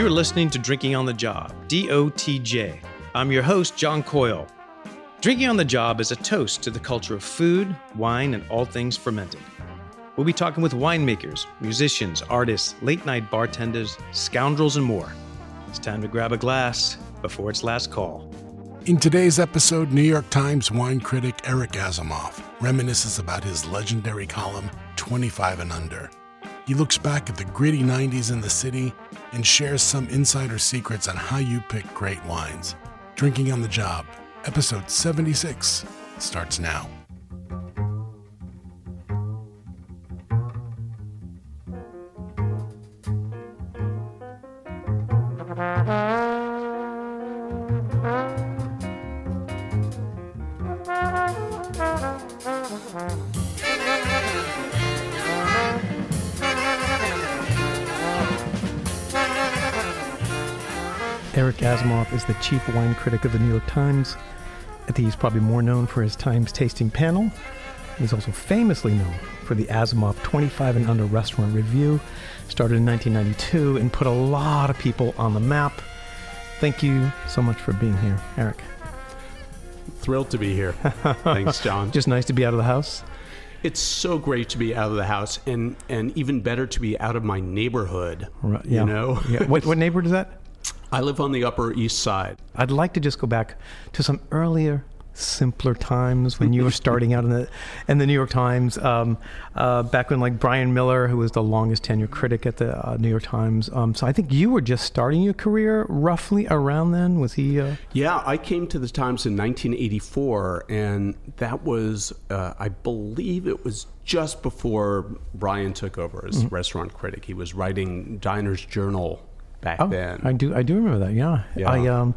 You're listening to Drinking on the Job, DOTJ. I'm your host, John Coyle. Drinking on the Job is a toast to the culture of food, wine, and all things fermented. We'll be talking with winemakers, musicians, artists, late night bartenders, scoundrels, and more. It's time to grab a glass before its last call. In today's episode, New York Times wine critic Eric Asimov reminisces about his legendary column, 25 and Under. He looks back at the gritty 90s in the city and shares some insider secrets on how you pick great wines. Drinking on the Job, episode 76, starts now. Eric Asimov is the chief wine critic of the New York Times. I think he's probably more known for his Times tasting panel. He's also famously known for the Asimov 25 and Under Restaurant Review, started in 1992 and put a lot of people on the map. Thank you so much for being here, Eric. Thrilled to be here. Thanks, John. Just nice to be out of the house. It's so great to be out of the house, and and even better to be out of my neighborhood. Right, You know, yeah. What, what neighborhood is that? I live on the Upper East Side. I'd like to just go back to some earlier, simpler times when you were starting out in the in the New York Times. Um, uh, back when like Bryan Miller, who was the longest tenure critic at the uh, New York Times. Um, so I think you were just starting your career roughly around then. Was he? Uh, Yeah, I came to the Times in 1984, and that was, uh, I believe, it was just before Bryan took over as restaurant critic. He was writing Diners Journal back oh, then. I do. I do remember that. Yeah. Yeah. I um,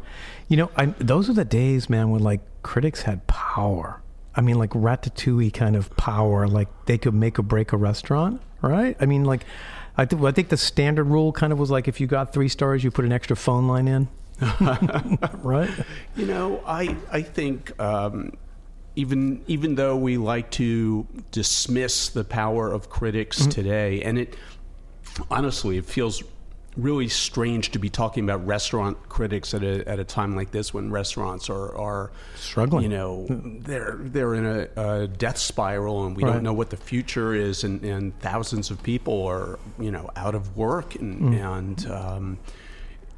you know, I those are the days, man, when like critics had power. I mean, like ratatouille kind of power. Like they could make or break a restaurant, right? I mean, like. I, th- I think the standard rule kind of was like if you got three stars, you put an extra phone line in, right? You know, I I think um, even even though we like to dismiss the power of critics Mm-hmm. today, and it honestly it feels really strange to be talking about restaurant critics at a at a time like this when restaurants are are Struggling. You know, they're they're in a, a death spiral, and we Right. don't know what the future is, and, and thousands of people are you know out of work, and Mm. and. Um,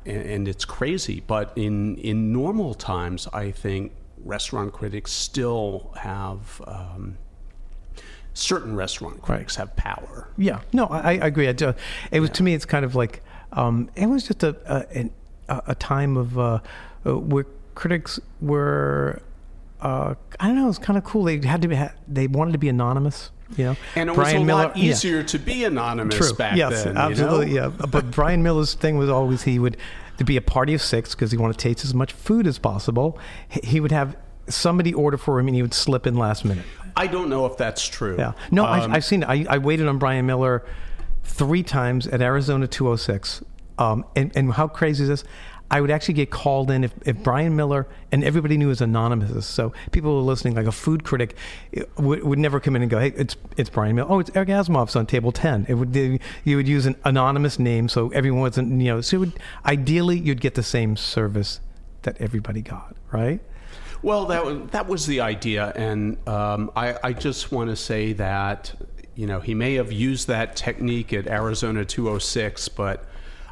and, and it's crazy. But in in normal times, I think restaurant critics still have um, certain restaurant critics have power. Yeah, no, I, I agree. I do, it was to me, it's kind of like um, it was just a a, a, time of uh, uh, where critics were. Uh, I don't know. It was kind of cool. They had to be. They wanted to be anonymous. You know, And it Bryan was a Miller- lot yeah. easier to be anonymous True. back yes, then. absolutely. You know? Yeah, but Bryan Miller's thing was always he would to be a party of six because he wanted to taste as much food as possible. He, would have somebody order for him and he would slip in last minute. I don't know if that's true. Yeah. No, Um, I, I've seen it. I, I waited on Bryan Miller three times at Arizona 206. Um, and, and how crazy is this? I would actually get called in if, if Bryan Miller and everybody knew was anonymous. So people who were listening, like a food critic, would, would never come in and go, "Hey, it's it's Bryan Miller. Oh, it's Eric Asimov's on table ten. It would they- you would use an anonymous name so everyone wasn't you know. So would, ideally you'd get the same service that everybody got, right? Well, that was, that was the idea, and um, I, I just want to say that you know he may have used that technique at Arizona 206, but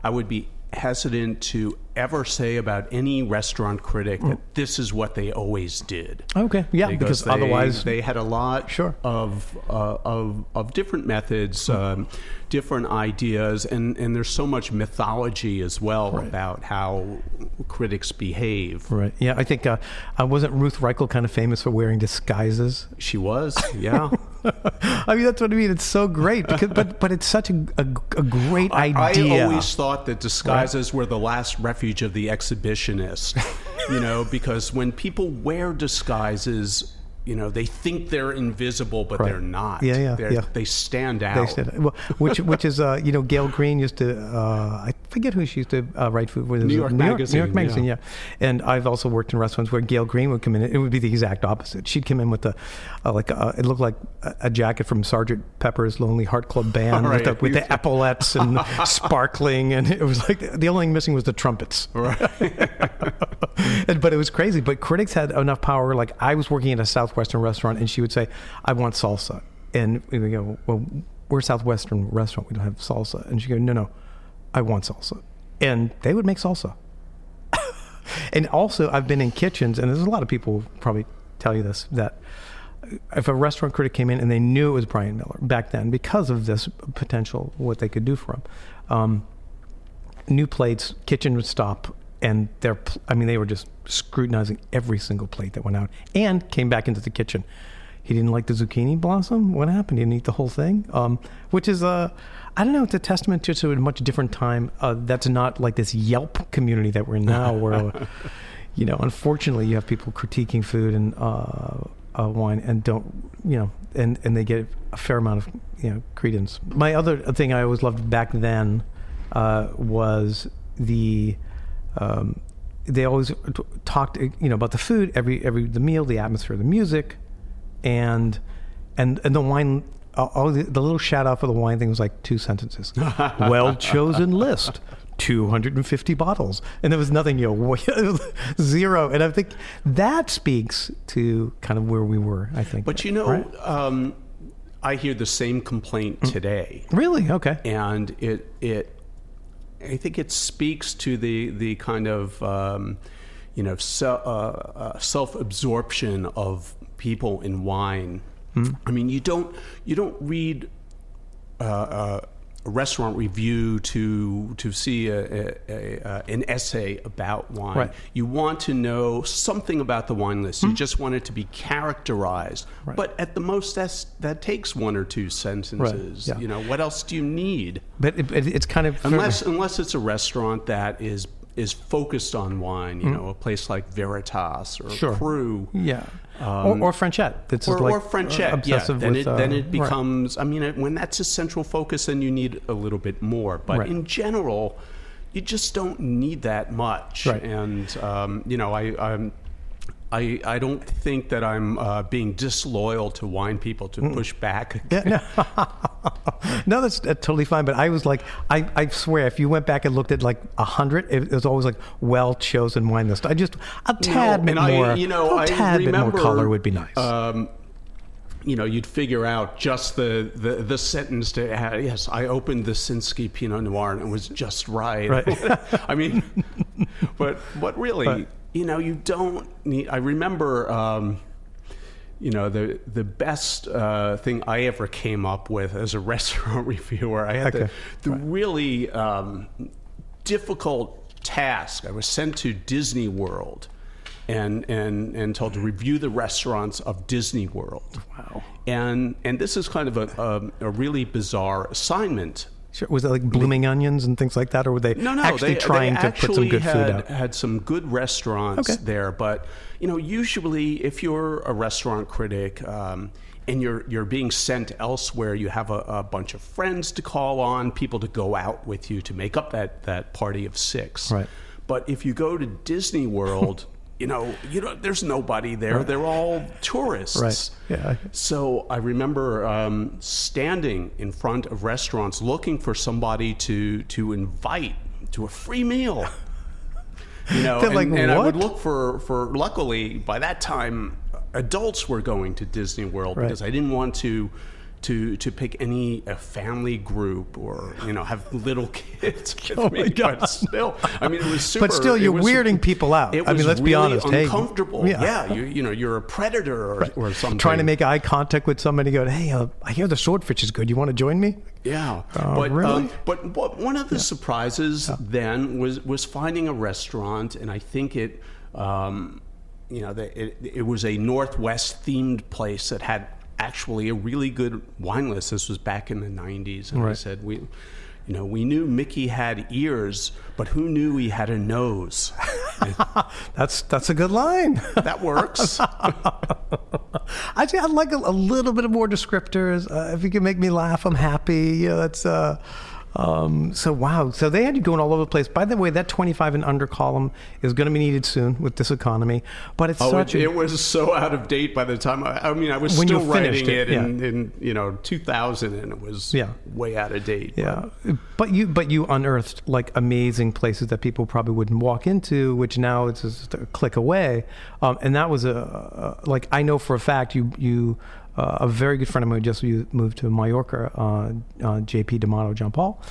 I would be hesitant to ever say about any restaurant critic that this is what they always did. Okay, yeah, because, they, otherwise they had a lot Sure. of, uh, of of different methods, um, different ideas, and, and there's so much mythology as well about how critics behave. Right. Yeah, I think uh, uh, wasn't Ruth Reichl kind of famous for wearing disguises? She was, yeah. I mean, that's what I mean. It's so great, because, but but it's such a, a, a great idea. I always thought that disguises were the last refuge of the exhibitionist, you know, because when people wear disguises, you know they think they're invisible, but Right. they're not. Yeah, yeah, They're- yeah. They stand out. They said, well, which which is uh, you know Gael Greene used to uh, I forget who she used to uh, write food with New York Magazine, New York Magazine yeah. yeah. and I've also worked in restaurants where Gael Greene would come in it would be the exact opposite she'd come in with a like a, it looked like a, a jacket from Sergeant Pepper's Lonely Heart Club Band Right. with, the, with the epaulettes and sparkling and it was like the only thing missing was the trumpets Right. And- but it was crazy. But critics had enough power. Like I was working at a southwestern restaurant, and she would say, "I want salsa," and we go, "Well, we're a southwestern restaurant. We don't have salsa." And she go, "No, no, I want salsa," and they would make salsa. and also, I've been in kitchens, and there's a lot of people probably tell you this that if a restaurant critic came in and they knew it was Bryan Miller back then because of this potential, what they could do for him. Um, new plates, kitchen would stop, and they're—I mean, they were just scrutinizing every single plate that went out and came back into the kitchen. He didn't like the zucchini blossom. What happened? He didn't eat the whole thing, um, which is a, I don't know, it's a testament to, to a much different time. Uh, that's not like this Yelp community that we're in now, where, you know, unfortunately, you have people critiquing food and uh, uh, wine and don't, you know, and, and they get a fair amount of, you know, credence. My other thing I always loved back then uh, was the um, they always t- talked you know about the food every every the meal the atmosphere the music and and and the wine uh, all the, the little shout out for the wine thing was like two sentences. Well chosen list 250 bottles. And there was nothing you know zero. And i think that speaks to kind of where we were i think. But you know, right? um, I hear the same complaint Mm. today, really? Okay. And it it I think it speaks to the the kind of um, you know se- uh, uh, self absorption of people in wine. I mean, you don't you don't read uh, uh, restaurant review to to see a, a, a, uh, an essay about wine. Right. You want to know something about the wine list. You just want it to be characterized. Right. But at the most, that's that takes one or two sentences. yeah. You know, what else do you need? but it, it, it's kind of Unless unless it's a restaurant that is is focused on wine. You know, a place like Veritas or. Sure. Cru. yeah or, or Frenchette. That's Or, like or Frenchette, yeah. obsessive Then with, it then uh, it right. becomes. I mean, it, when that's a central focus, then you need a little bit more. But Right. in general, you just don't need that much. Right. And um, you know, I. I'm, I, I don't think that I'm uh, being disloyal to wine people to push back. Yeah, no. no, that's uh, totally fine. But I was like, I, I swear, if you went back and looked at like a hundred, it, was always like well chosen wine list. I just a tad bit and I- more, you know, a I tad bit more color would be nice. Um, you know, you'd figure out just the, the, the sentence to yes, I opened the Sinskey Pinot Noir and it was just right. Right. I mean, but but really, Right. You know, you don't need. I remember, um, you know, the the best uh, thing I ever came up with as a restaurant reviewer. I had Okay. the, the really um, difficult task. I was sent to Disney World. And, and, and told to review the restaurants of Disney World. Wow. And, and this is kind of a, a, a really bizarre assignment Sure. Was it like blooming onions and things like that, or were they no, no, actually they, trying they to put some good had, food out? Had some good restaurants Okay. there, but you know, usually if you're a restaurant critic um, and you're you're being sent elsewhere, you have a, a bunch of friends to call on, people to go out with you to make up that that party of six. Right. But if you go to Disney World. You know, you know, there's nobody there. They're all tourists. Right. Yeah. So I remember um, standing in front of restaurants looking for somebody to to invite to a free meal. You know, and, like, and I would look for for. Luckily, by that time, adults were going to Disney World Right. because I didn't want to. To, to pick any a family group or you know have little kids with Oh me, my God. but still I mean it was super. But still, you're was- weirding people out. It I mean, let's be really honest. Hey, Uncomfortable. yeah. yeah, you you know you're a predator or, or something. Trying to make eye contact with somebody, go, hey, uh, I hear the swordfish is good. You want to join me? Yeah, Oh, but really? um, but one of the surprises then was was finding a restaurant, and I think it, um, you know, the, it, it was a Northwest themed place that had actually a really good wine list. This was back in the '90s, and I said we. You know, we knew Mickey had ears, but who knew he had a nose? That's that's a good line. that works. I I'd like a, a little bit of more descriptors. Uh, if you can make me laugh, I'm happy. You know, that's uh, um, so wow. So they had you going all over the place. By the way, that 25 and under column is going to be needed soon with this economy. But it's Oh, such it, a, it was so out of date by the time I, I mean, I was still writing it, it, in, in you know 2000, and it was Yeah. way out of date. Yeah, but you but you unearthed like amazing places that people probably wouldn't walk into, which now it's just a click away. Um, and that was a, a like I know for a fact you you uh, a very good friend of mine just moved to Mallorca, uh, uh, J.P. D'Amato, John Paul.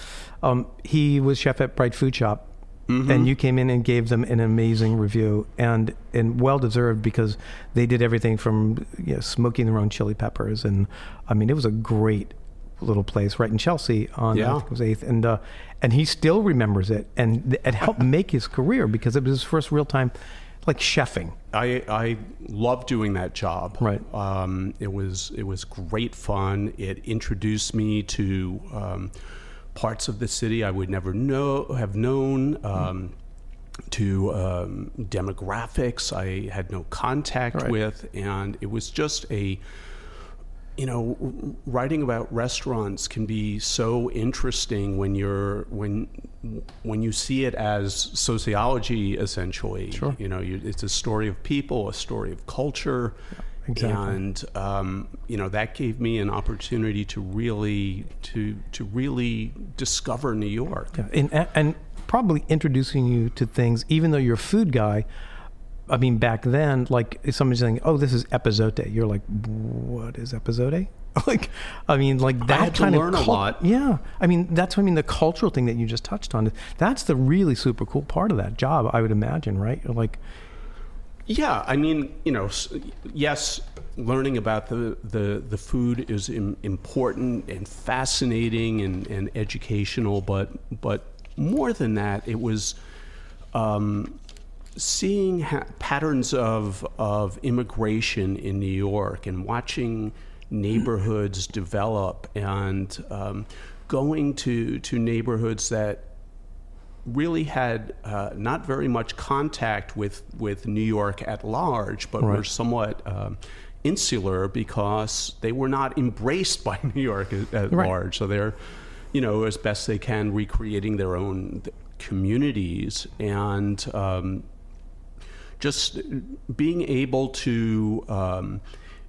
Um, he was chef at Bright Food Shop. And you came in and gave them an amazing review, and and well deserved because they did everything from you know, smoking their own chili peppers, and I mean it was a great little place right in Chelsea on Yeah. I think it was eighth, and uh, and he still remembers it, and th- it helped make his career because it was his first real time, like chefing. I I loved doing that job. Right. Um, it was it was great fun. It introduced me to um, parts of the city I would never know have known. Um, to um, demographics I had no contact Right. with, and it was just a you know writing about restaurants can be so interesting when you're when when you see it as sociology essentially Sure. you know you, it's a story of people a story of culture exactly. and um, you know that gave me an opportunity to really to to really discover New York Yeah, and and probably introducing you to things, even though you're a food guy. I mean, back then, like if somebody's saying, "Oh, this is epazote," you're like, "What is epazote?" like, I mean, like that had to kind learn a of cul- lot. Yeah, I mean, that's what I mean. The cultural thing that you just touched on. That's the really super cool part of that job, I would imagine, right? You're Like, Yeah, I mean, you know, yes, learning about the, the, the food is Im- important and fascinating and, and educational, but but more than that, it was um, seeing ha- patterns of of immigration in New York and watching neighborhoods develop and um, going to to neighborhoods that really had uh, not very much contact with, with New York at large, but were somewhat um, insular because they were not embraced by New York at, at Right. large. So they're, you know, as best they can, recreating their own communities and um, just being able to um,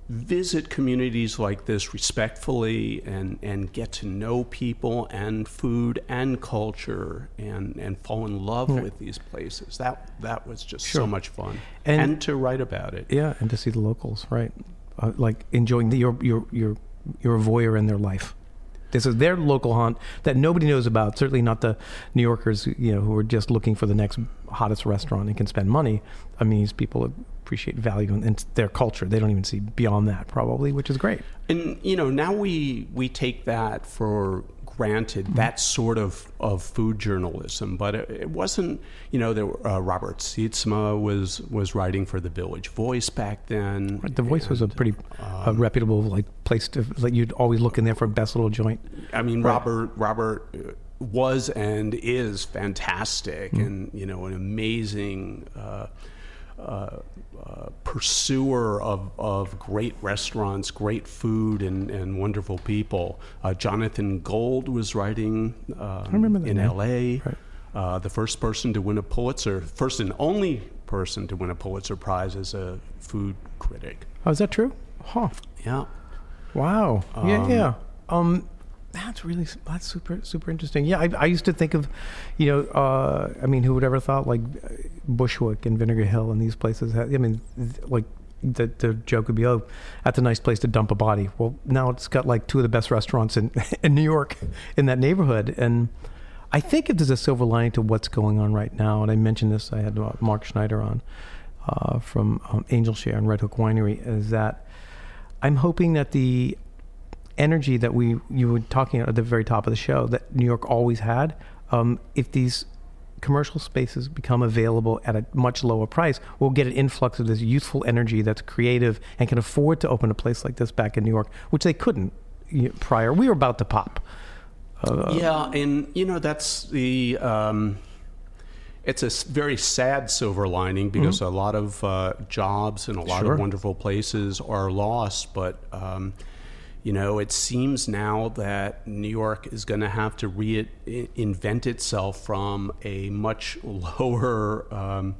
visit communities like this respectfully and, and get to know people and food and culture and, and fall in love with these places. That that was just so much fun. And- And, to write about it. yeah, and to see the locals, right? Uh, like enjoying the, your your your you're a voyeur in their life. This is their local haunt that nobody knows about. Certainly not the New Yorkers, you know, who are just looking for the next hottest restaurant and can spend money. I mean, these people appreciate value and, and their culture. They don't even see beyond that, probably, which is great. And you know, now we we take that for granted that sort of, of food journalism, but it, it wasn't. You know, there were, uh, Robert Sietsema was was writing for the Village Voice back then. The Voice was a and, pretty uh, reputable like place to like you'd always look in there for a best little joint. I mean, Robert Robert uh, was and is fantastic, Mm. and you know, an amazing. Uh, uh, uh, pursuer of, of great restaurants, great food, and, and wonderful people. Uh, Jonathan Gold was writing um, in name. L.A. Right. Uh, the first person to win a Pulitzer, first and only person to win a Pulitzer Prize as a food critic. Oh, is that true? Huh. Yeah. Wow. yeah, yeah. Um, that's really that's super super interesting. Yeah, I, I used to think of, you know, uh, I mean, who would ever thought like uh, Bushwick and Vinegar Hill and these places? I mean, like the the joke would be, oh, that's a nice place to dump a body. Well, now it's got like two of the best restaurants in in New York in that neighborhood, and I think if there's a silver lining to what's going on right now, and I mentioned this, I had uh, Mark Schneider on uh, from um, Angel Share and Red Hook Winery, is that I'm hoping that the energy that we you were talking at the very top of the show that New York always had, um, if these commercial spaces become available at a much lower price, we'll get an influx of this youthful energy that's creative and can afford to open a place like this back in New York, which they couldn't prior. We were about to pop. yeah, and you know that's the um, it's a very sad silver lining because a lot of uh, jobs and a lot Sure. of wonderful places are lost. But um, you know, it seems now that New York is going to have to reinvent itself from a much lower um,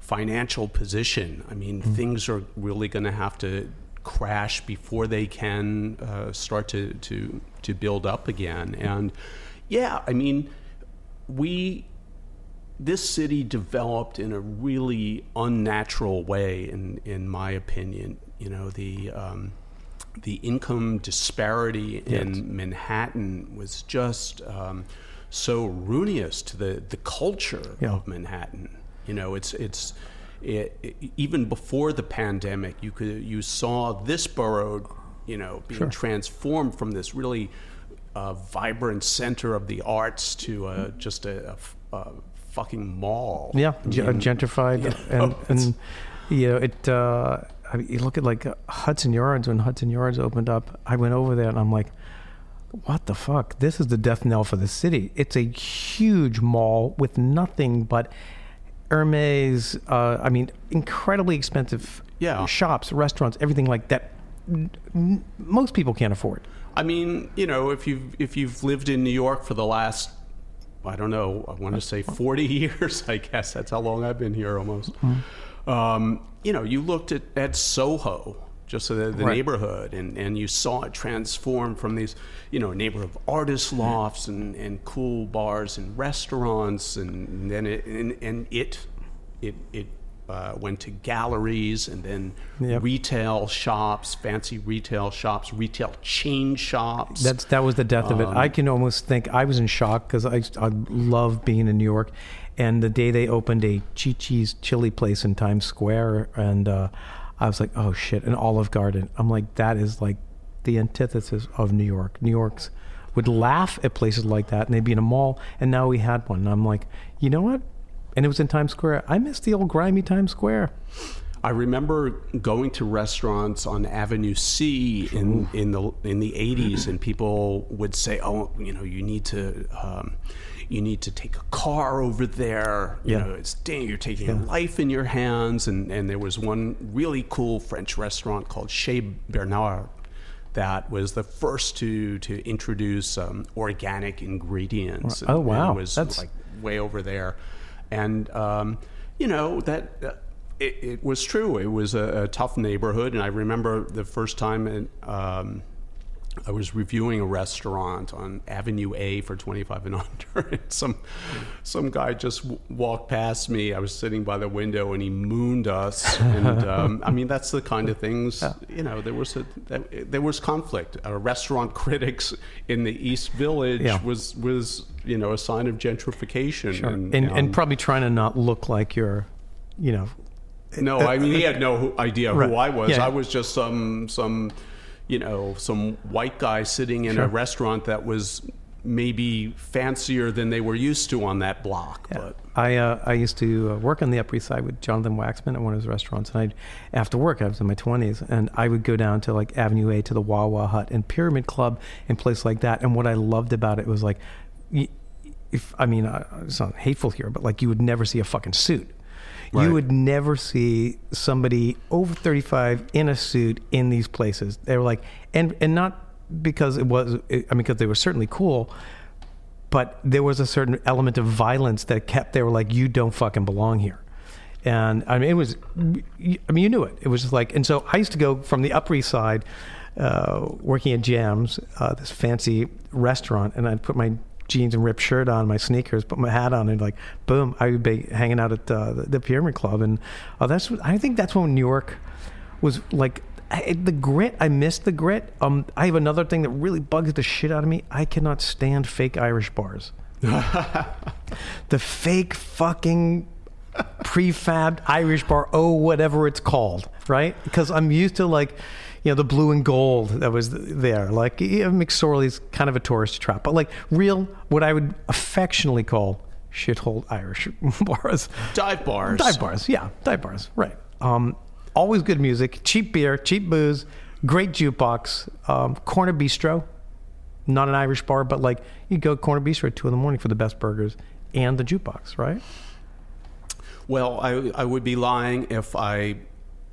financial position. I mean, things are really going to have to crash before they can uh, start to, to to build up again. And yeah, I mean, we this city developed in a really unnatural way, in in my opinion. You know the um, the income disparity in Manhattan was just um, so ruinous to the the culture Yeah. of Manhattan. You know, it's it's. It, it- even before the pandemic, you could you saw this borough, you know, being transformed from this really uh, vibrant center of the arts to uh, just a fucking mall. Yeah, I mean, gentrified, you and it's- and you know it. Uh, I mean, you look at like uh, Hudson Yards when Hudson Yards opened up. I went over there and I'm like, what the fuck? This is the death knell for the city. It's a huge mall with nothing but Hermes. Uh, I mean, incredibly expensive Yeah. shops, restaurants, everything like that. n- Most people can't afford. I mean, you know, if you've if you've lived in New York for the last, I don't know, I want to say forty years. I guess that's how long I've been here almost. Um, you know, you looked at, at Soho, just the, the Right. neighborhood, and, and you saw it transform from these, you know, neighborhood of artist lofts and, and cool bars and restaurants, and then it and, and it it it uh, went to galleries and then Yep. retail shops, fancy retail shops, retail chain shops. That's that was the death of it. Um, I can almost think I was in shock because I I love being in New York, and the day they opened a Chi Chi's chili place in Times Square, and uh, I was like, oh shit, an Olive Garden. I'm like, that is like the antithesis of New York. New York's would laugh at places like that, and they'd be in a mall, and now we had one. And I'm like, you know what? And it was in Times Square. I miss the old grimy Times Square. I remember going to restaurants on Avenue C in, in the in the eighties, and people would say, "Oh, you know, you need to." Um, you need to take a car over there. You Yeah. know, it's dang, you're taking life in your hands. And, and there was one really cool French restaurant called Chez Bernard that was the first to to introduce um, organic ingredients. Oh, and- wow. And it was That's- like way over there, and um, you know that. Uh, it, it was true. It was a, a tough neighborhood, and I remember the first time in, um, I was reviewing a restaurant on Avenue A for 25 and under, and some some guy just w- walked past me. I was sitting by the window, and he mooned us. And um, I mean, that's the kind of things you know. There was a there was conflict. Uh, restaurant critics in the East Village Yeah. was was you know a sign of gentrification. and, and, um, probably trying to not look like you're, you know, no, I mean he had no who- idea Right. who I was. Yeah. I was just some some you know some white guy sitting in a restaurant that was maybe fancier than they were used to on that block. But I uh, I used to uh, work on the Upper East Side with Jonathan Waxman at one of his restaurants, and I'd after work I was in my twenties, and I would go down to like Avenue A to the Wah Wah Hut and Pyramid Club and places like that. And what I loved about it was like, y- if I mean uh, it's not hateful here, but like you would never see a fucking suit. Right. You would never see somebody over 35 in a suit in these places. They were like, and and not because it was, I mean, because they were certainly cool, but there was a certain element of violence that kept they were like you don't fucking belong here and i mean it was i mean you knew it it was just like and so i used to go from the upper east side uh, working at jams uh, this fancy restaurant and i'd put my jeans and ripped shirt on my sneakers put my hat on and like boom i would be hanging out at uh, the, the pyramid club and uh, that's i think that's when new york was like I, the grit. I miss the grit. Um, I have another thing that really bugs the shit out of me. I cannot stand fake Irish bars. the fake fucking prefabbed Irish bar, oh whatever it's called, right? Because I'm used to like, you know, the blue and gold that was there. Like yeah, McSorley's kind of a tourist trap, but like real, what I would affectionately call shithole Irish bars. dive bars. Dive bars, yeah, dive bars, right. Um, always good music, cheap beer, cheap booze, great jukebox, um, corner bistro, not an Irish bar, but like you go corner bistro at two in the morning for the best burgers and the jukebox, right? Well, I, I would be lying if I,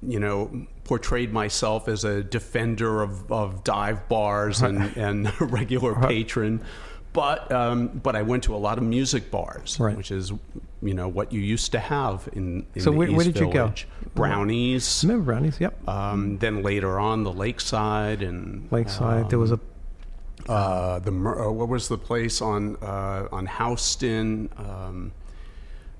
you know, portrayed myself as a defender of, of dive bars and, and a regular patron. But um, but I went to a lot of music bars, Right. which is you know what you used to have in, in So the where- where did you go? Village. Brownies. Remember brownies? Yep. Um, then later on, the Lakeside and Lakeside. there was a uh, the uh, what was the place on uh, on Houston um,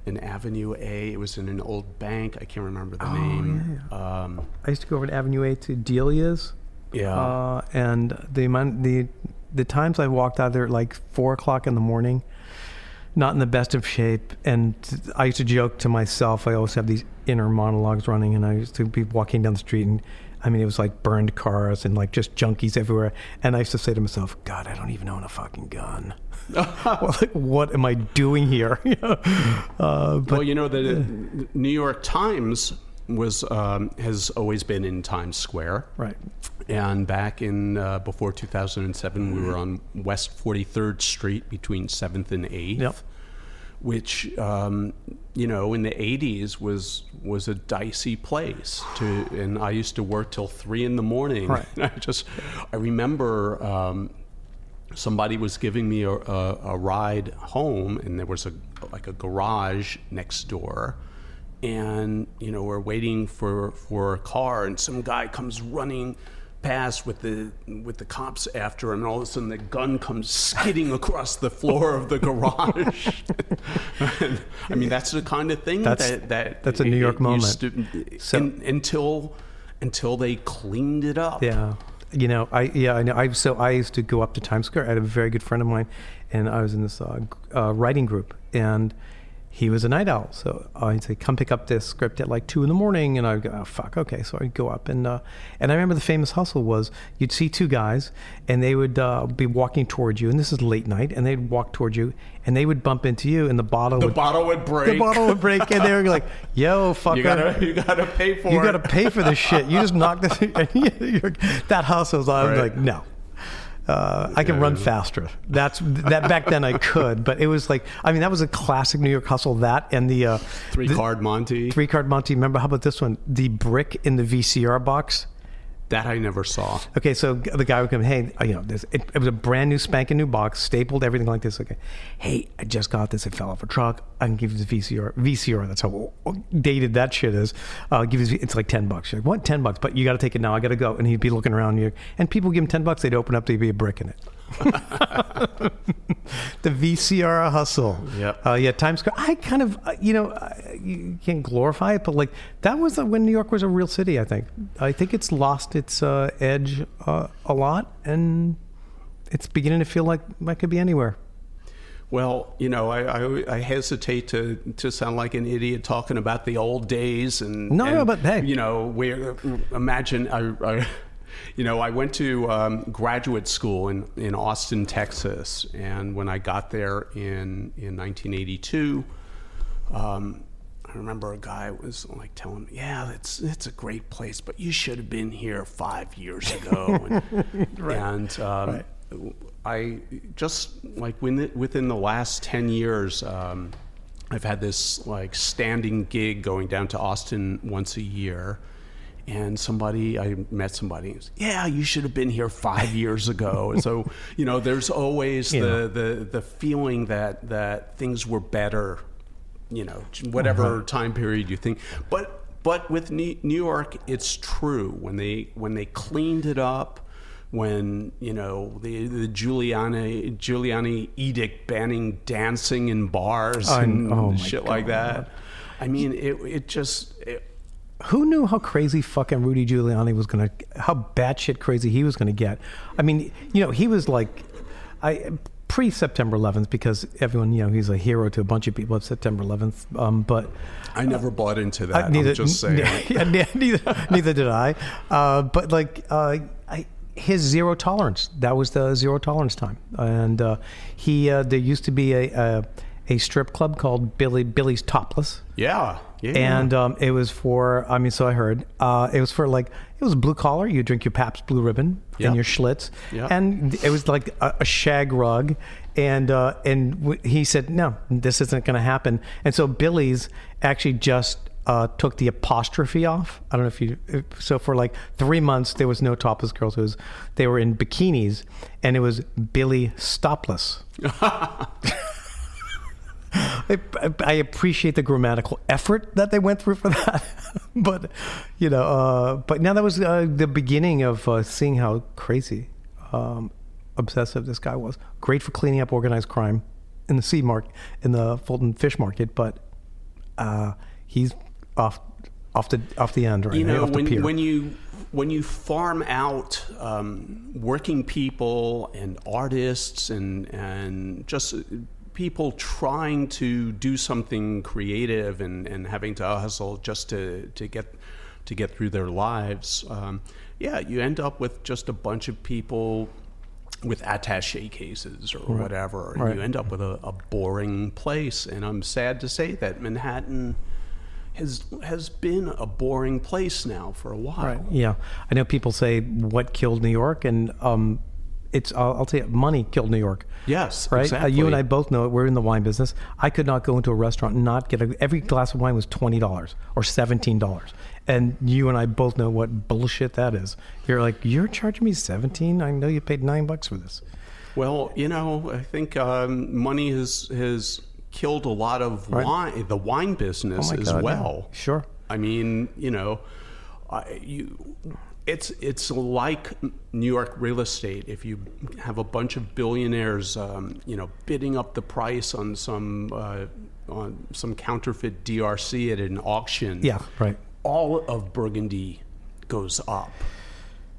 in Avenue A? It was in an old bank. I can't remember the name. Um, I used to go over to Avenue A to Delia's. yeah, Uh, and the amount the the times I walked out there at like four o'clock in the morning, not in the best of shape. And I used to joke to myself. I always have these inner monologues running, and I used to be walking down the street, and I mean, it was like burned cars and like just junkies everywhere. And I used to say to myself, "God, I don't even own a fucking gun. well, like, what am I doing here?" You know? uh, but well, you know the New York Times was um, has always been in Times Square. right, And back in uh, before 2007, we were on West 43rd Street between 7th and 8th, Yep. Which um, you know in the 80s was was a dicey place to. And I used to work till three in the morning. Right. I just I remember. Um, Somebody was giving me a, a, a ride home, and there was a like a garage next door, and you know we're waiting for for a car and some guy comes running past with the with the cops after him and all of a sudden the gun comes skidding across the floor of the garage i mean that's the kind of thing That's- that, that that's a New York used moment. to- So- in- until until they cleaned it up Yeah, you know, I yeah, I know. I so I used to go up to Times Square. I had a very good friend of mine, and I was in this uh, uh, writing group, and he was a night owl. So I'd say, "Come pick up this script at like two in the morning," and I'd go, "Oh fuck, okay." So I'd go up, and uh, and I remember the famous hustle was you'd see two guys, and they would uh, be walking towards you, and this is late night, and they'd walk towards you, and they would bump into you, and the bottle the would bottle would break the bottle would break, and they were like, "Yo, fucker." you gotta you gotta pay for you it got to pay for this shit. You just knocked this. that hustles. I was Right. like, no. Uh, I can run faster. That's that. Back then, I could, but it was like, I mean, that was a classic New York hustle. That and the uh, three the- card monty three card Monty. Remember how about this one? The brick in the VCR box. That i never saw Okay, so the guy would come, hey, uh, you know, this, it, it was a brand new spanking new box, stapled, everything like this. Okay, hey, I just got this. It fell off a truck. I can give you the VCR. VCR. That's how dated that shit is. Uh, give you, it's like ten bucks. You're like, what? Ten bucks? But you got to take it now. I got to go. And he'd be looking around you, and people give him ten bucks. They'd open up. There'd be a brick in it. the VCR hustle. Yep. Uh, yeah, Times Square. I kind of, uh, you know, I, you can't glorify it, but like that was uh, when New York was a real city. I think. I think it's lost its uh, edge uh, a lot, and it's beginning to feel like it could be anywhere. Well, you know, I, I, I hesitate to, to sound like an idiot talking about the old days and No, and, no, but hey. you know, where imagine I, I you know, I went to um, graduate school in, in Austin, Texas, and when I got there in in 1982, um, I remember a guy was like telling me, "Yeah, it's it's a great place, but you should have been here five years ago." And, and um, I just like within within the last ten years, um, I've had this like standing gig going down to Austin once a year. And somebody, I met somebody. who's, Yeah, you should have been here five years ago. And so, you know, there's always Yeah. the, the the feeling that that things were better you know whatever time period you think but but with new york it's true when they when they cleaned it up when you know the the Giuliani Giuliani edict banning dancing in bars I- and oh shit like that. I mean, it it just it, Who knew how crazy fucking Rudy Giuliani was gonna, how batshit crazy he was gonna get? I mean, you know, he was like, I pre September 11th because everyone, you know, he's a hero to a bunch of people of September 11th. Um, but I never bought into that. Uh, neither, I'm just saying. yeah, neither, neither did I. Uh, but like, uh, I, his zero tolerance. That was the zero tolerance time. And uh, he, uh, there used to be a, a a strip club called Billy Billy's Topless. yeah, yeah. And um, it was for, I mean, so I heard, uh, it was for like, it was blue collar. You drink your Pabst Blue Ribbon Yeah. and your Schlitz. Yeah. And it was like a, a shag rug. and uh, and w- he said, "No, this isn't going to happen." And so Billy's actually just uh, took the apostrophe off. I don't know if you. If, so for like three months, there was no topless girls. It was they were in bikinis, and it was Billy Stopless. I, I appreciate the grammatical effort that they went through for that, but you know, uh, but now that was uh, the beginning of uh, seeing how crazy um, obsessive this guy was. Great for cleaning up organized crime in the sea market, in the Fulton Fish Market, but uh, he's off off the off the end right you know the when, when you when you farm out um, working people and artists and and just people trying to do something creative and, and having to hustle just to, to get to get through their lives um, yeah you end up with just a bunch of people with attache cases or whatever and Right. you end up with a, a boring place and i'm sad to say that manhattan has has been a boring place now for a while. Right. Yeah. I know people say what killed New York, and um, it's I'll, I'll tell you, money killed New York. Yes, Right. Uh, you and I both know it. We're in the wine business. I could not go into a restaurant and not get a, every glass of wine was twenty dollars or seventeen dollars, and you and I both know what bullshit that is. You're like, you're charging me seventeen. I know you paid nine bucks for this. Well, you know, I think um, money has has killed a lot of Right. wine, the wine business Oh as God, yeah. well. Sure. I mean, you know, I, you. It's it's like New York real estate. If you have a bunch of billionaires, um, you know, bidding up the price on some uh, on some counterfeit DRC at an auction, Yeah. Right. all of Burgundy goes up.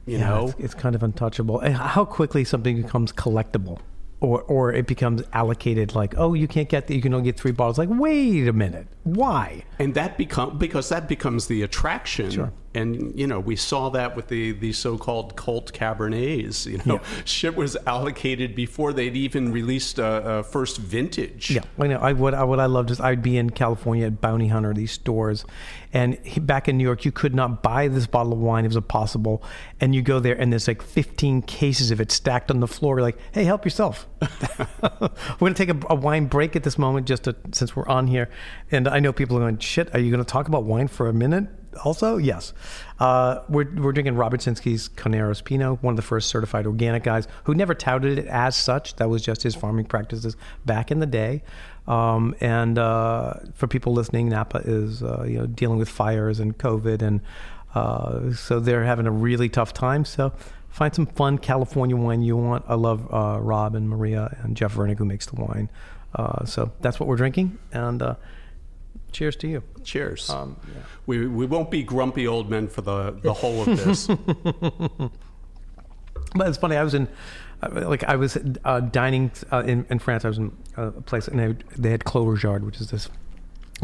You Yeah, know, it's, it's kind of untouchable. How quickly something becomes collectible, or or it becomes allocated. Like, oh, you can't get that. You can only get three bottles. Like, wait a minute, why? and that become because that becomes the attraction. Sure. And you know, we saw that with the the so-called cult cabernets. You know, shit was allocated before they'd even released a, a first vintage. Yeah, I know. I what I, what I loved is I'd be in California at Bounty Hunter, these stores, and he, back in New York, you could not buy this bottle of wine. If it was impossible. And you go there, and there's like 15 cases of it stacked on the floor. You're like, hey, help yourself. We're gonna take a, a wine break at this moment, just to, since we're on here. And I know people are going, shit. Are you going to talk about wine for a minute? Also, yes. Uh, we're, we're drinking Robert Sinskey's Carneros Pinot, one of the first certified organic guys who never touted it as such. That was just his farming practices back in the day. Um, and uh, for people listening, Napa is uh, you know dealing with fires and COVID, and uh, so they're having a really tough time. So find some fun California wine you want. I love uh, Rob and Maria and Jeff Virnig who makes the wine. Uh, so that's what we're drinking, and cheers to you. Cheers. Um, We we won't be grumpy old men for the the whole of this. But it's funny. I was in, uh, like, I was uh, dining uh, in, in France. I was in uh, a place, and they, they had Clos Rougeard, which is this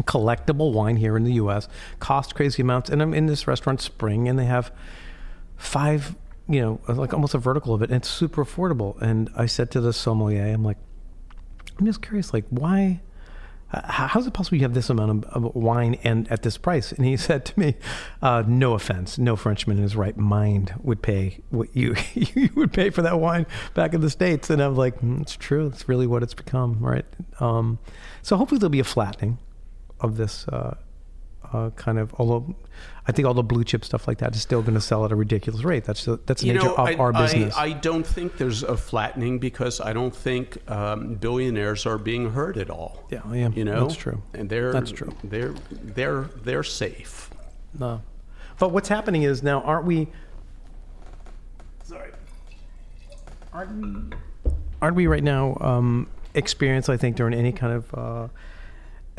collectible wine here in the U.S. Cost crazy amounts, and I'm in this restaurant, Spring, and they have five, you know, like almost a vertical of it, and it's super affordable. And I said to the sommelier, I'm like, I'm just curious, like, why? How's it possible you have this amount of, of wine and at this price? And he said to me, uh, "No offense, no Frenchman in his right mind would pay what you you would pay for that wine back in the states." And I'm like, mm, "It's true. It's really what it's become, right?" Um, so hopefully there'll be a flattening of this uh, uh, kind of. Although I think all the blue chip stuff like that is still going to sell at a ridiculous rate. That's the, that's the you nature know, of I, our business. I, I don't think there's a flattening because I don't think um, billionaires are being hurt at all. Yeah, yeah, you know that's true. And they're That's true. They're they're they're safe. No. But what's happening is now, aren't we? Sorry. Aren't we? Aren't we right now um, experience? I think during any kind of uh,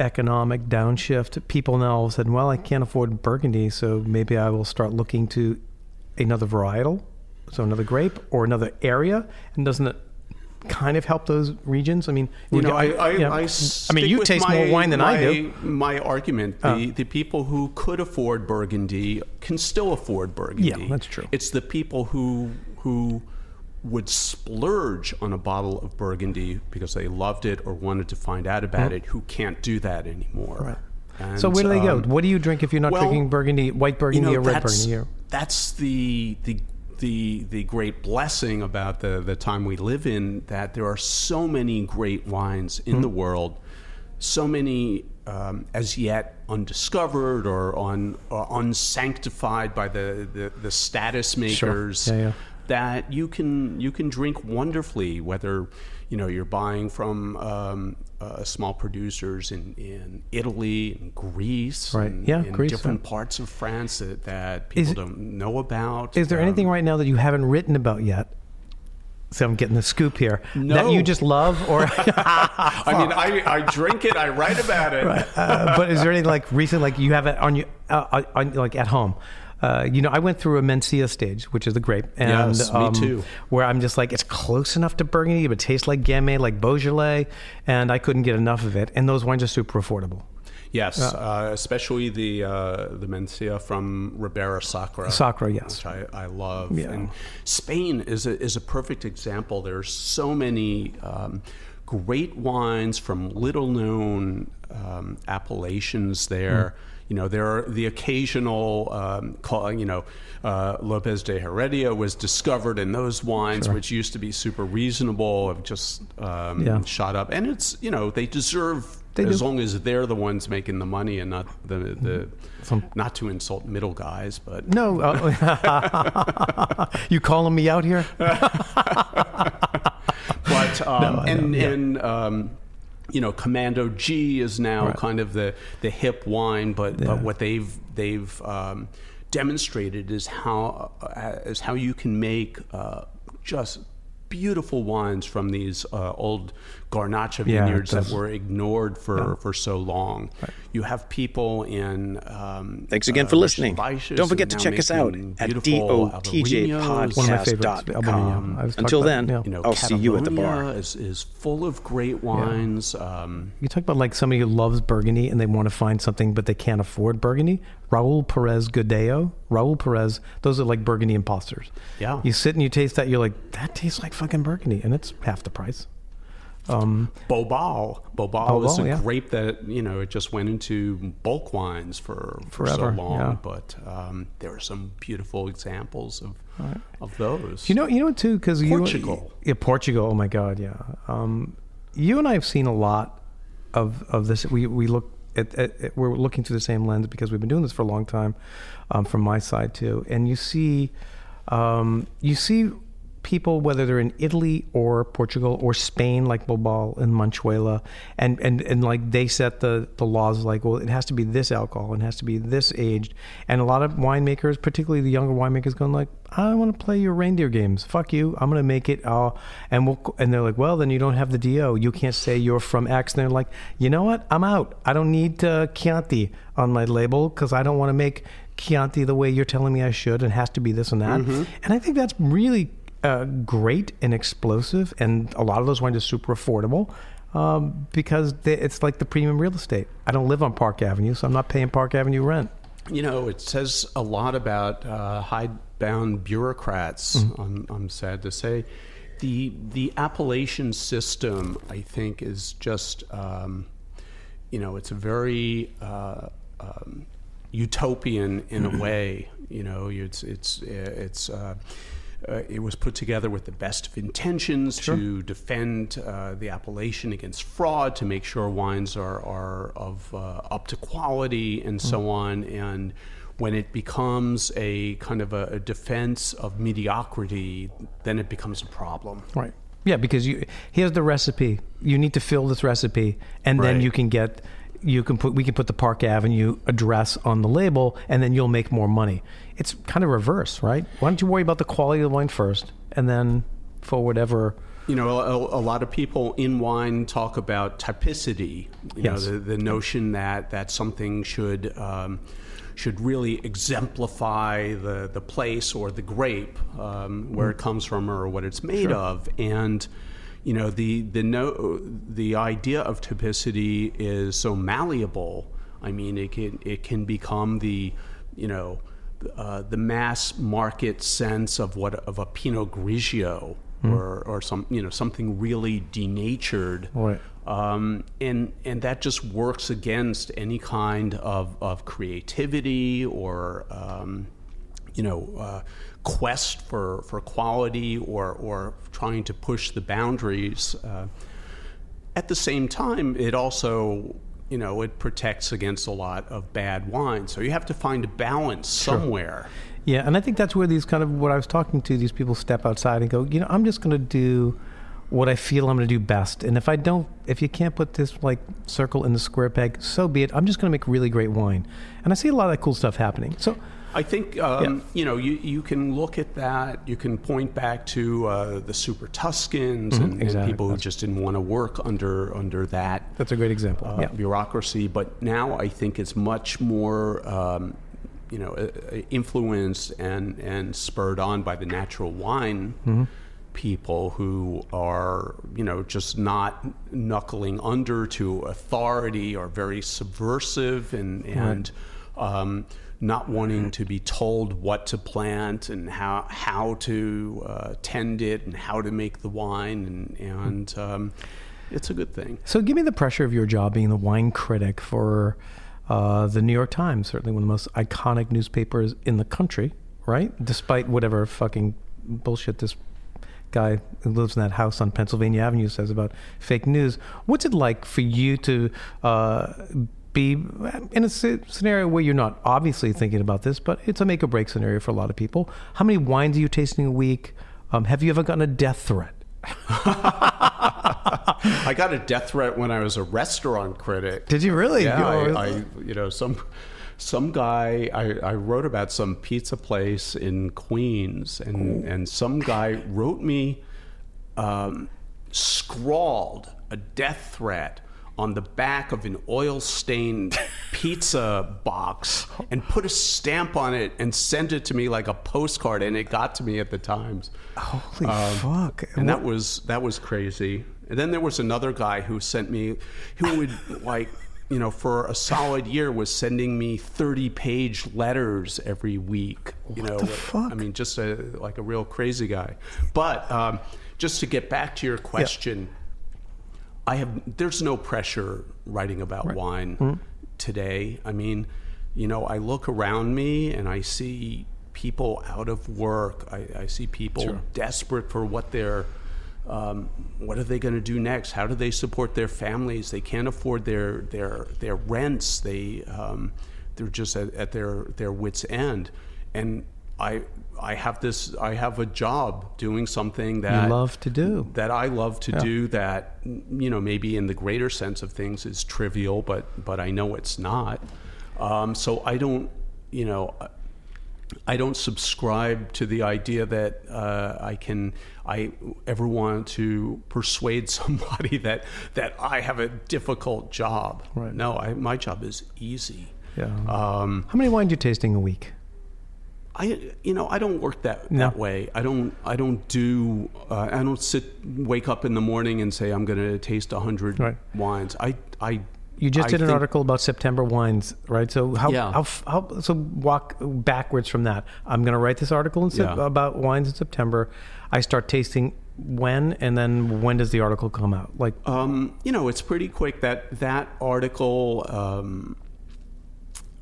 economic downshift, people now all of a sudden, well, I can't afford Burgundy, so maybe I will start looking to another varietal, so another grape or another area, and doesn't it? Kind of help those regions. I mean, You know, go- I, I, yeah. I, I mean, you taste my, more wine than I do. My argument: uh. the, the people who could afford Burgundy can still afford Burgundy. Yeah, that's true. It's the people who who would splurge on a bottle of Burgundy because they loved it or wanted to find out about it who can't do that anymore. And, So where do they go? um, What do you drink if you're not well, drinking Burgundy, white Burgundy you know, or red Burgundy? Or, That's the the the the great blessing about the the time we live in that there are so many great wines in the world, so many um, as yet undiscovered or un, or unsanctified by the, the, the status makers Yeah, yeah. That you can you can drink wonderfully whether you know you're buying from um, uh, small producers in, in Italy and Greece Right. and Yeah, Greece, different yeah. parts of France that, that people it- don't know about Is there Um, anything right now that you haven't written about yet? So I'm getting the scoop here. That you just love, or I mean I, I drink it I write about it uh, but is there anything like recent, like you have it on you, uh, on, like at home? Uh, you know, I went through a Mencia stage, which is the grape, and um, Yes, me too. Where I'm just like, it's close enough to Burgundy, but it tastes like Gamay, like Beaujolais, and I couldn't get enough of it. And those wines are super affordable. Yes, uh, especially the uh, the Mencia from Ribera Sacra. Sacra, yes. which I, I love. Yeah. And Spain is a, is a perfect example. There's so many um, great wines from little known um, appellations there. Hmm. You know, there are the occasional, um, call, you know, uh, Lopez de Heredia was discovered in those wines, which used to be super reasonable, have just um, Yeah. shot up. And it's, you know, they deserve They as do. long as they're the ones making the money and not the the Some- not to insult middle guys, but No, uh, you calling me out here? but um, and and um, you know, Comando G is now Right. kind of the the hip wine, but Yeah. but what they've they've um, demonstrated is how uh, is how you can make uh, just beautiful wines from these uh, old Garnacha Yeah, vineyards that were ignored for, for so long. You have people in. Um, Thanks again uh, for listening. Don't forget to check us out at beautiful Alvarinhos. One of my favorites, I was Until about- then, yeah. You know, I'll see you at the bar. Is, is full of great wines. Um, You talk about like somebody who loves Burgundy and they want to find something, but they can't afford Burgundy. Raul Perez Godello, Raul Perez, those are like Burgundy imposters. Yeah. You sit and you taste that, you're like, that tastes like fucking Burgundy, and it's half the price. Um, Bobal. Bobal is a yeah. grape that, you know, it just went into bulk wines for, for so long. yeah. But um, there are some beautiful examples of, of those. You know, you know too, because you Portugal. yeah, Portugal. Oh my God, yeah. Um, you and I have seen a lot of of this. We we look at, at, at- we're looking through the same lens because we've been doing this for a long time, um, from my side too. And you see, um, you see people whether they're in Italy or Portugal or Spain, like Bobal and Manchuela, and and and like they set the the laws like, well, it has to be this alcohol, it has to be this aged, and a lot of winemakers, particularly the younger winemakers, going like, I don't want to play your reindeer games. Fuck you. I'm gonna make it. Uh, and we'll and they're like, well, then you don't have the Do. You can't say you're from X. And they're like, you know what? I'm out. I don't need uh, Chianti on my label because I don't want to make Chianti the way you're telling me I should. It has to be this and that. And I think that's really uh, great and explosive. And a lot of those wines are super affordable. Um, because they, it's like the premium real estate. I don't live on Park Avenue, so I'm not paying Park Avenue rent. You know, it says a lot about uh, hidebound bureaucrats. Mm-hmm. I'm, I'm sad to say, the the appellation system, I think, is just um, you know, it's a very uh, um, utopian in Mm-hmm. a way. You know, it's it's it's. Uh, uh, it was put together with the best of intentions to defend uh, the appellation against fraud, to make sure wines are, are of uh, up to quality, and so on. And when it becomes a kind of a, a defense of mediocrity, then it becomes a problem. Right. Yeah, because you here's the recipe. You need to fill this recipe, and then you can get you can put we can put the Park Avenue address on the label, and then you'll make more money. It's kind of reverse, right? Why don't you worry about the quality of the wine first, and then for whatever. You know, a, a lot of people in wine talk about typicity. You Yes. know, the, the notion that that something should um, should really exemplify the the place or the grape um, where it comes from or what it's made of, and you know the the no the idea of typicity is so malleable. I mean, it can it can become the you know uh, the mass market sense of what of a Pinot Grigio or or some you know something really denatured, Right. um, and and that just works against any kind of of creativity or um, you know, uh, quest for, for quality or, or trying to push the boundaries. Uh, at the same time, it also, you know, it protects against a lot of bad wine. So you have to find a balance somewhere. Yeah, and I think that's where these kind of what I was talking to these people step outside and go, you know, I'm just going to do what I feel I'm going to do best. And if I don't, if you can't put this like circle in the square peg, so be it. I'm just going to make really great wine. And I see a lot of that cool stuff happening. So I think um, you know you, you can look at that. You can point back to uh, the Super Tuscans and, and exactly. people who just didn't want to work under under that that's a great example. uh, yeah. bureaucracy. But now I think it's much more, um, you know, uh, uh, influenced and and spurred on by the natural wine Mm-hmm. people who are, you know, just not knuckling under to authority or very subversive and and. Um, not wanting to be told what to plant and how how to uh, tend it and how to make the wine and and um, it's a good thing. So give me the pressure of your job being the wine critic for uh, the New York Times, certainly one of the most iconic newspapers in the country, right? Despite whatever fucking bullshit this guy who lives in that house on Pennsylvania Avenue says about fake news. What's it like for you to uh, be in a scenario where you're not obviously thinking about this, but it's a make or break scenario for a lot of people? How many wines are you tasting a week? Um, have you ever gotten a death threat? I got a death threat when I was a restaurant critic. Did you really? Yeah, You- I, I you know some some guy I, I wrote about some pizza place in Queens, and and some guy wrote me um, scrawled a death threat on the back of an oil stained pizza box and put a stamp on it and sent it to me like a postcard and it got to me at the times Holy fuck! and that was that was crazy. And then there was another guy who sent me, who would like, you know, for a solid year was sending me thirty-page letters every week. You know, the fuck? I mean, just a like a real crazy guy. But um, just to get back to your question, I have there's no pressure writing about wine Mm-hmm. today. I mean, you know, I look around me and I see people out of work. I, I see people desperate for what they're um, what are they going to do next? How do they support their families? They can't afford their their their rents. They um, they're just at, at their their wits end. And I I have this I have a job doing something that you love to do. that I love to do that you know maybe in the greater sense of things is trivial but but I know it's not um, so I don't you know I don't subscribe to the idea that uh, I can I ever want to persuade somebody that that I have a difficult job Right. no I, my job is easy Yeah. um, How many wines are you tasting a week? I you know I don't work that No. that way. I don't I don't do uh, I don't sit wake up in the morning and say I'm going to taste a hundred Right. wines. I I You just I did an think- article about September wines, right? So how, Yeah. how, how so walk backwards from that. I'm going to write this article in Yeah. about wines in September. I start tasting when, and then when does the article come out? Like, Um, you know, it's pretty quick. That that article. Um,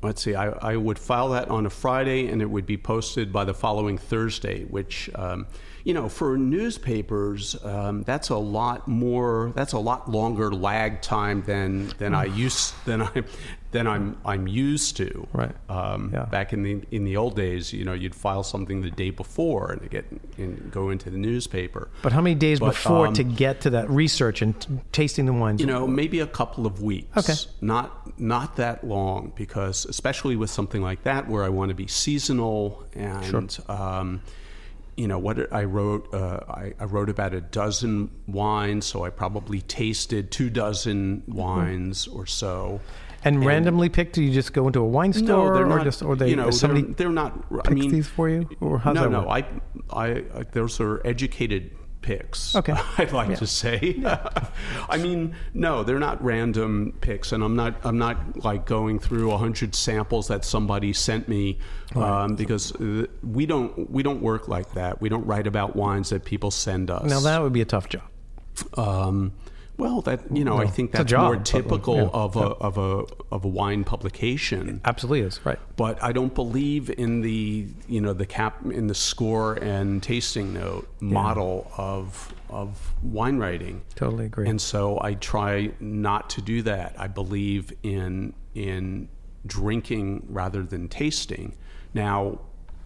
let's see. I, I would file that on a Friday, and it would be posted by the following Thursday. Which, um, you know, for newspapers, um, that's a lot more. That's a lot longer lag time than than I used than I than I'm I'm used to. Right. Um, Yeah. Back in the in the old days, you know, you'd file something the day before and get and go into the newspaper. but how many days But, before um, to get to that research and t- tasting the wines? You know, maybe a couple of weeks. Okay. Not not that long because especially with something like that where I want to be seasonal and um, you know what I wrote uh, I, I wrote about a dozen wines, so I probably tasted two dozen wines or so. And randomly picked? Do you just go into a wine store, No, they're or not. just, or they you know, somebody they're, they're not. I mean, these for you, or how's no, that no. work? I, I, I, those are educated picks. Okay. I'd like Yeah. to say. I mean, no, they're not random picks, and I'm not. I'm not like going through a hundred samples that somebody sent me, um, because we don't. We don't work like that. We don't write about wines that people send us. now that would be a tough job. Um, Well, that you know, I think that's job, more typical yeah, of a of a of a wine publication. Absolutely is right. But I don't believe in the you know the cap in the score and tasting note model of of wine writing. Totally agree. And so I try not to do that. I believe in in drinking rather than tasting. Now,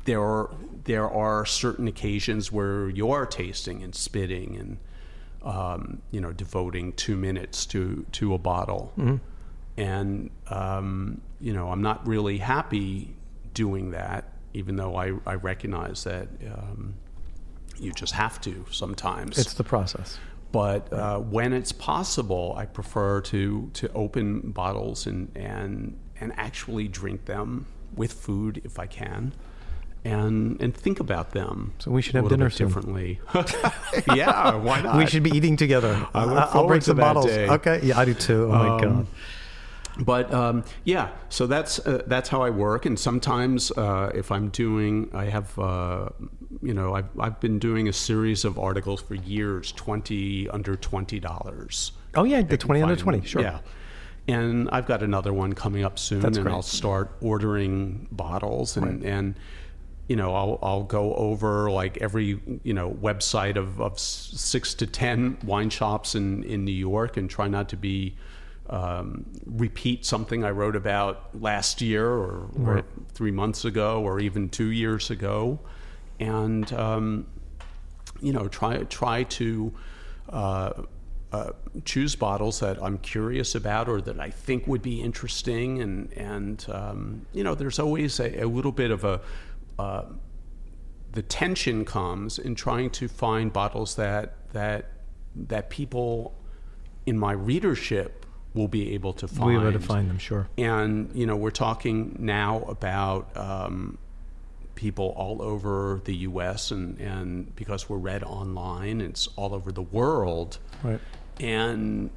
there are there are certain occasions where you are tasting and spitting and um, you know devoting two minutes to to a bottle, and um, you know I'm not really happy doing that, even though I I recognize that. Um, you just have to sometimes it's the process. but uh, when it's possible, I prefer to to open bottles and and and actually drink them with food if I can, and and think about them. So we should have dinner differently. yeah, why not? We should be eating together. I look I'll to some that bottles. day. Okay. Yeah, I do too. Oh my Um, god. But um, yeah, so that's uh, that's how I work. And sometimes uh, if I'm doing, I have, uh, you know, I've I've been doing a series of articles for years, twenty under twenty dollars. Oh yeah, the twenty under twenty. Sure. Yeah. And I've got another one coming up soon, That's and great. I'll start ordering bottles, and and you know I'll I'll go over like every you know website of of six to ten wine shops in in New York, and try not to be um, repeat something I wrote about last year or, or three months ago or even two years ago, and um, you know try try to uh, uh, choose bottles that I'm curious about or that I think would be interesting. And and um, you know there's always a, a little bit of a uh, the tension comes in trying to find bottles that that that people in my readership will be able to find We were to find them. Sure. and you know we're talking now about um, people all over the U.S. and and because we're read online, it's all over the world, Right. and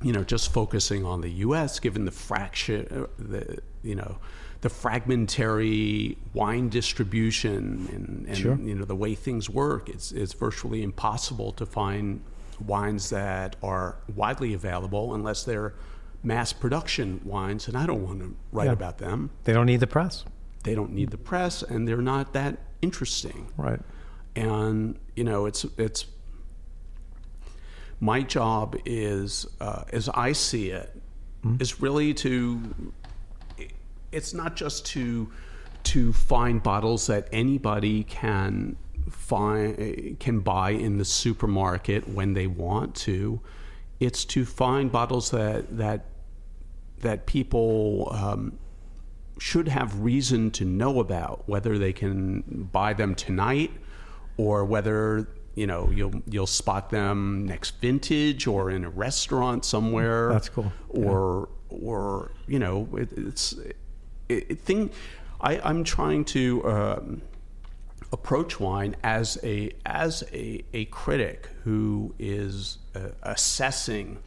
you know just focusing on the U.S. given the fraction, uh, the you know the fragmentary wine distribution and, and Sure. you know the way things work, it's it's virtually impossible to find wines that are widely available unless they're mass production wines, and I don't want to write Yeah. about them. They don't need the press. They don't need the press, and they're not that interesting. Right. And you know, it's it's my job is, uh, as I see it, is really to. It's not just to to find bottles that anybody can find can buy in the supermarket when they want to. It's to find bottles that that that people um, should have reason to know about, whether they can buy them tonight or whether you know you'll you'll spot them next vintage or in a restaurant somewhere. That's cool. Or or you know it, it's it, thing. I, I'm trying to. Um, approach wine as a as a, a critic who is uh, assessing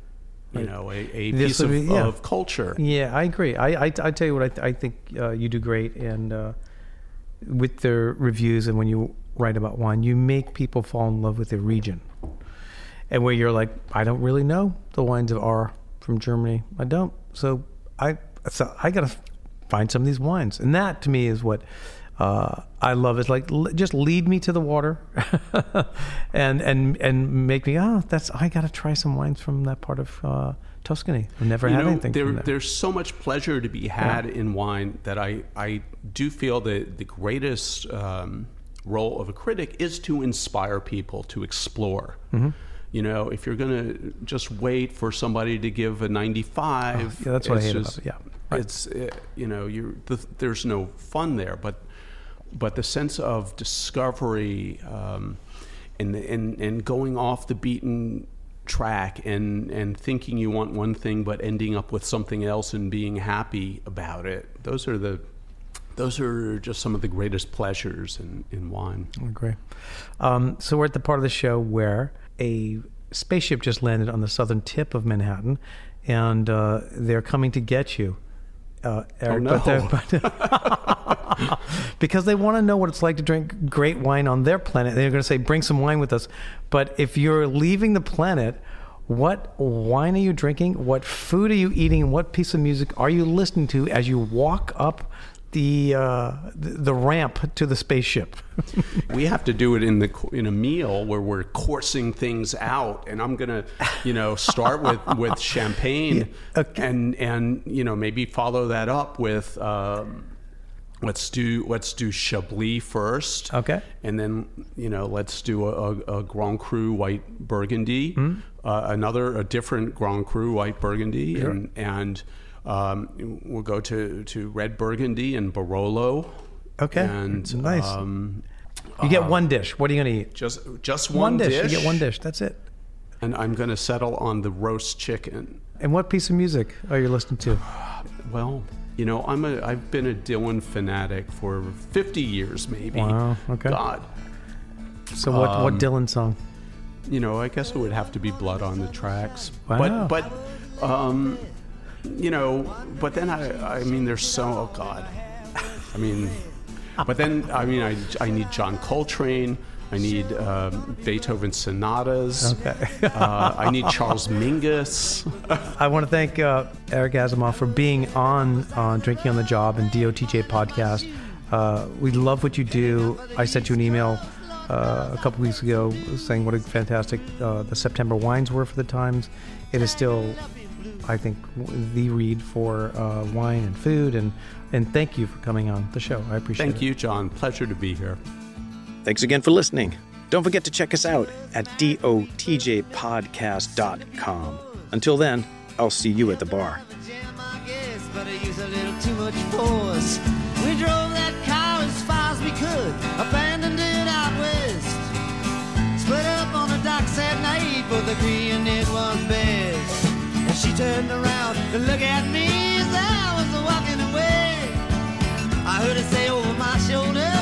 you know a, a piece of, be- yeah. of culture Yeah, I agree. I I, I tell you what, I, th- I think uh, you do great, and uh, with the reviews and when you write about wine, you make people fall in love with the region, and where you're like, I don't really know the wines of Ahr from Germany. I don't. So I so I gotta find some of these wines, and that to me is what. Uh, I love it. Like, l- just lead me to the water, and and and make me. Oh, that's. I got to try some wines from that part of uh, Tuscany. I've never you had know, anything there, there. there's so much pleasure to be had in wine that I, I do feel that the greatest um, role of a critic is to inspire people to explore. Mm-hmm. You know, if you're going to just wait for somebody to give a 95, Oh, yeah, that's what I it's hate about it, yeah. Right. It's uh, you know, you the, there's no fun there, but but the sense of discovery um, and, and and going off the beaten track and and thinking you want one thing but ending up with something else and being happy about it those are the those are just some of the greatest pleasures in, in wine I agree. Um, so we're at the part of the show where a spaceship just landed on the southern tip of Manhattan, and uh, they're coming to get you. Uh, Eric, no. but but- because they want to know what it's like to drink great wine on their planet. They're going to say, "Bring some wine with us." But if you're leaving the planet, What wine are you drinking? What food are you eating? What piece of music are you listening to as you walk up the uh, the ramp to the spaceship? we have to do it in the in a meal where we're coursing things out, and I'm gonna, you know, start with with champagne, yeah. okay. and and you know maybe follow that up with. Um, let's do let's do Chablis first. Okay. And then you know let's do a, a, a Grand Cru white Burgundy, mm-hmm. uh, another a different Grand Cru white Burgundy, sure. and and um, we'll go to to red Burgundy and Barolo. Okay. And nice. Um, you get uh, one dish. What are you going to eat? Just just one, one dish. dish. You get one dish. That's it. And I'm going to settle on the roast chicken. And what piece of music are you listening to? Well, you know, I'm a I've been a Dylan fanatic for 50 years, maybe. Wow. Okay. God. So what um, what Dylan song? You know, I guess it would have to be Blood on the Tracks. Wow. But but um, you know, but then I I mean, there's so oh God. I mean, but then I mean, I I need John Coltrane. I need um, Beethoven sonatas. Okay. uh, I need Charles Mingus. I want to thank uh, Eric Asimov for being on on Drinking on the Job and DOTJ podcast. Uh, we love what you do. I sent you an email uh, a couple weeks ago saying what a fantastic uh, the September wines were for the Times. It is still, I think, the read for uh, wine and food. And, and thank you for coming on the show. I appreciate thank it. Thank you, John. Pleasure to be here. Thanks again for listening. Don't forget to check us out at dotjpodcast.com. Until then, I'll see you at the bar. We drove that car as far as we could, abandoned it out west. She turned around to look at me as I was walking away. I heard her say over my shoulder.